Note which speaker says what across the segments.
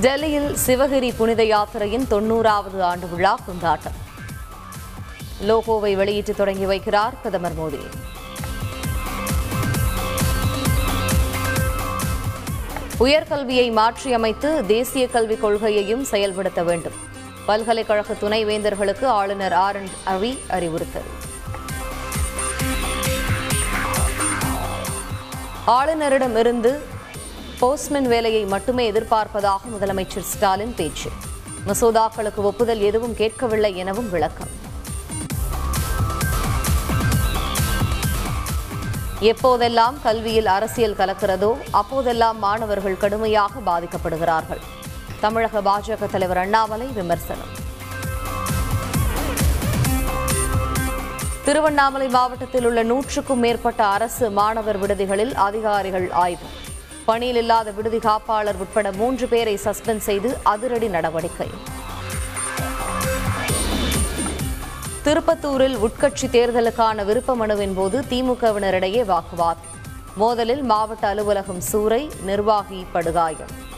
Speaker 1: டெல்லியில் சிவகிரி புனித யாத்திரையின் தொண்ணூறாவது ஆண்டு விழா கொண்டாட்டம். லோகோவை வெளியிட்டு தொடங்கி வைக்கிறார் பிரதமர் மோடி. உயர்கல்வியை மாற்றியமைத்து தேசிய கல்விக் கொள்கையையும் செயல்படுத்த வேண்டும். பல்கலைக்கழக துணைவேந்தர்களுக்கு ஆளுநர் ஆர் என் ரவி அறிவுறுத்தல். ஆளுநரிடமிருந்து போஸ்ட்மேன் வேலையை மட்டுமே எதிர்பார்ப்பதாக முதலமைச்சர் ஸ்டாலின் பேச்சு. மசோதாக்களுக்கு ஒப்புதல் எதுவும் கேட்கவில்லை எனவும் விளக்கம். எப்போதெல்லாம் கல்வியில் அரசியல் கலக்கிறதோ அப்போதெல்லாம் மாணவர்கள் கடுமையாக பாதிக்கப்படுகிறார்கள். தமிழக பாஜக தலைவர் அண்ணாமலை விமர்சனம். திருவண்ணாமலை மாவட்டத்தில் உள்ள நூற்றுக்கும் மேற்பட்ட அரசு மாணவர் விடுதிகளில் அதிகாரிகள் ஆய்வு. பணியில் இல்லாத விடுதி காப்பாளர் உட்பட மூன்று பேரை சஸ்பெண்ட் செய்து அதிரடி நடவடிக்கை. திருப்பத்தூரில் உட்கட்சி தேர்தலுக்கான விருப்ப மனுவின் போது திமுகவினரிடையே வாக்குவாதம். மோதலில் மாவட்ட அலுவலகம் சூறை நிர்வாகி படுகாயம்.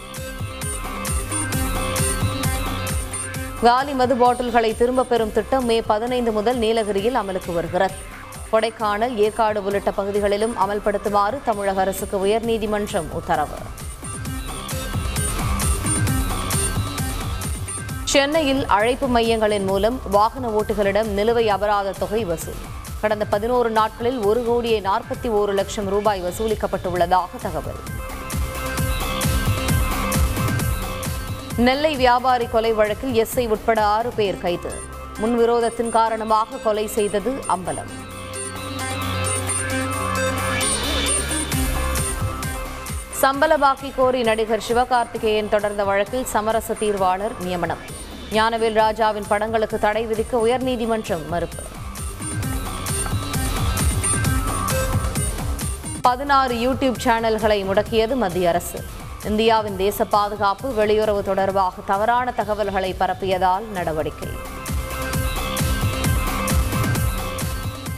Speaker 1: காலி மது பாட்டில்களை திரும்பப் பெறும் திட்டம் மே பதினைந்து முதல் நீலகிரியில் அமலுக்கு வருகிறது. கொடைக்கானல் ஏற்காடு உள்ளிட்ட பகுதிகளிலும் அமல்படுத்துமாறு தமிழக அரசுக்கு உயர்நீதிமன்றம் உத்தரவு. சென்னையில் அழைப்பு மையங்களின் மூலம் வாகன ஓட்டிகளிடம் நிலுவை அபராத தொகை வசூல். கடந்த பதினோரு நாட்களில் ஒரு கோடியே நாற்பத்தி ஓரு லட்சம் ரூபாய் வசூலிக்கப்பட்டுள்ளதாக தகவல். நெல்லை வியாபாரி கொலை வழக்கில் எஸ்ஐ உட்பட ஆறு பேர் கைது. முன்விரோதத்தின் காரணமாக கொலை செய்தது அம்பலம். சம்பள பாக்கி கோரி நடிகர் சிவகார்த்திகேயன் தொடர்ந்த வழக்கில் சமரச தீர்வாளர் நியமனம். ஞானவேல் ராஜாவின் படங்களுக்கு தடை விதிக்க உயர்நீதிமன்றம் மறுப்பு. பதினாறு யூடியூப் சேனல்களை முடக்கியது மத்திய அரசு. இந்தியாவின் தேச பாதுகாப்பு வெளியுறவு தொடர்பாக தவறான தகவல்களை பரப்பியதால் நடவடிக்கை.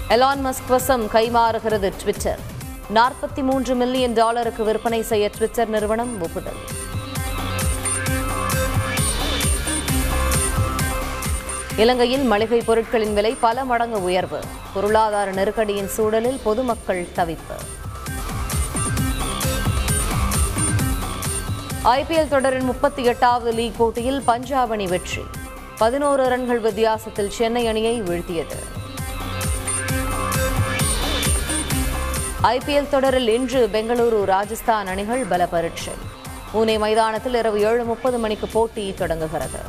Speaker 1: எலான் மஸ்க் வசம் கைமாறுகிறது ட்விட்டர். நாற்பத்தி மூன்று மில்லியன் டாலருக்கு விற்பனை செய்ய ட்விட்டர் நிறுவனம் ஒப்புதல். இலங்கையில் மளிகை பொருட்களின் விலை பல மடங்கு உயர்வு. பொருளாதார நெருக்கடியின் சூழலில் பொதுமக்கள் தவிப்பு. ஐபிஎல் தொடரின் முப்பத்தி எட்டாவது லீக் போட்டியில் பஞ்சாப் அணி வெற்றி. பதினோரு ரன்கள் வித்தியாசத்தில் சென்னை அணியை வீழ்த்தியது. ஐபிஎல் தொடரில் இன்று பெங்களூரு ராஜஸ்தான் அணிகள் பல பரீட்சை பூனே மைதானத்தில் இரவு ஏழு முப்பது மணிக்கு போட்டி தொடங்குகிறது.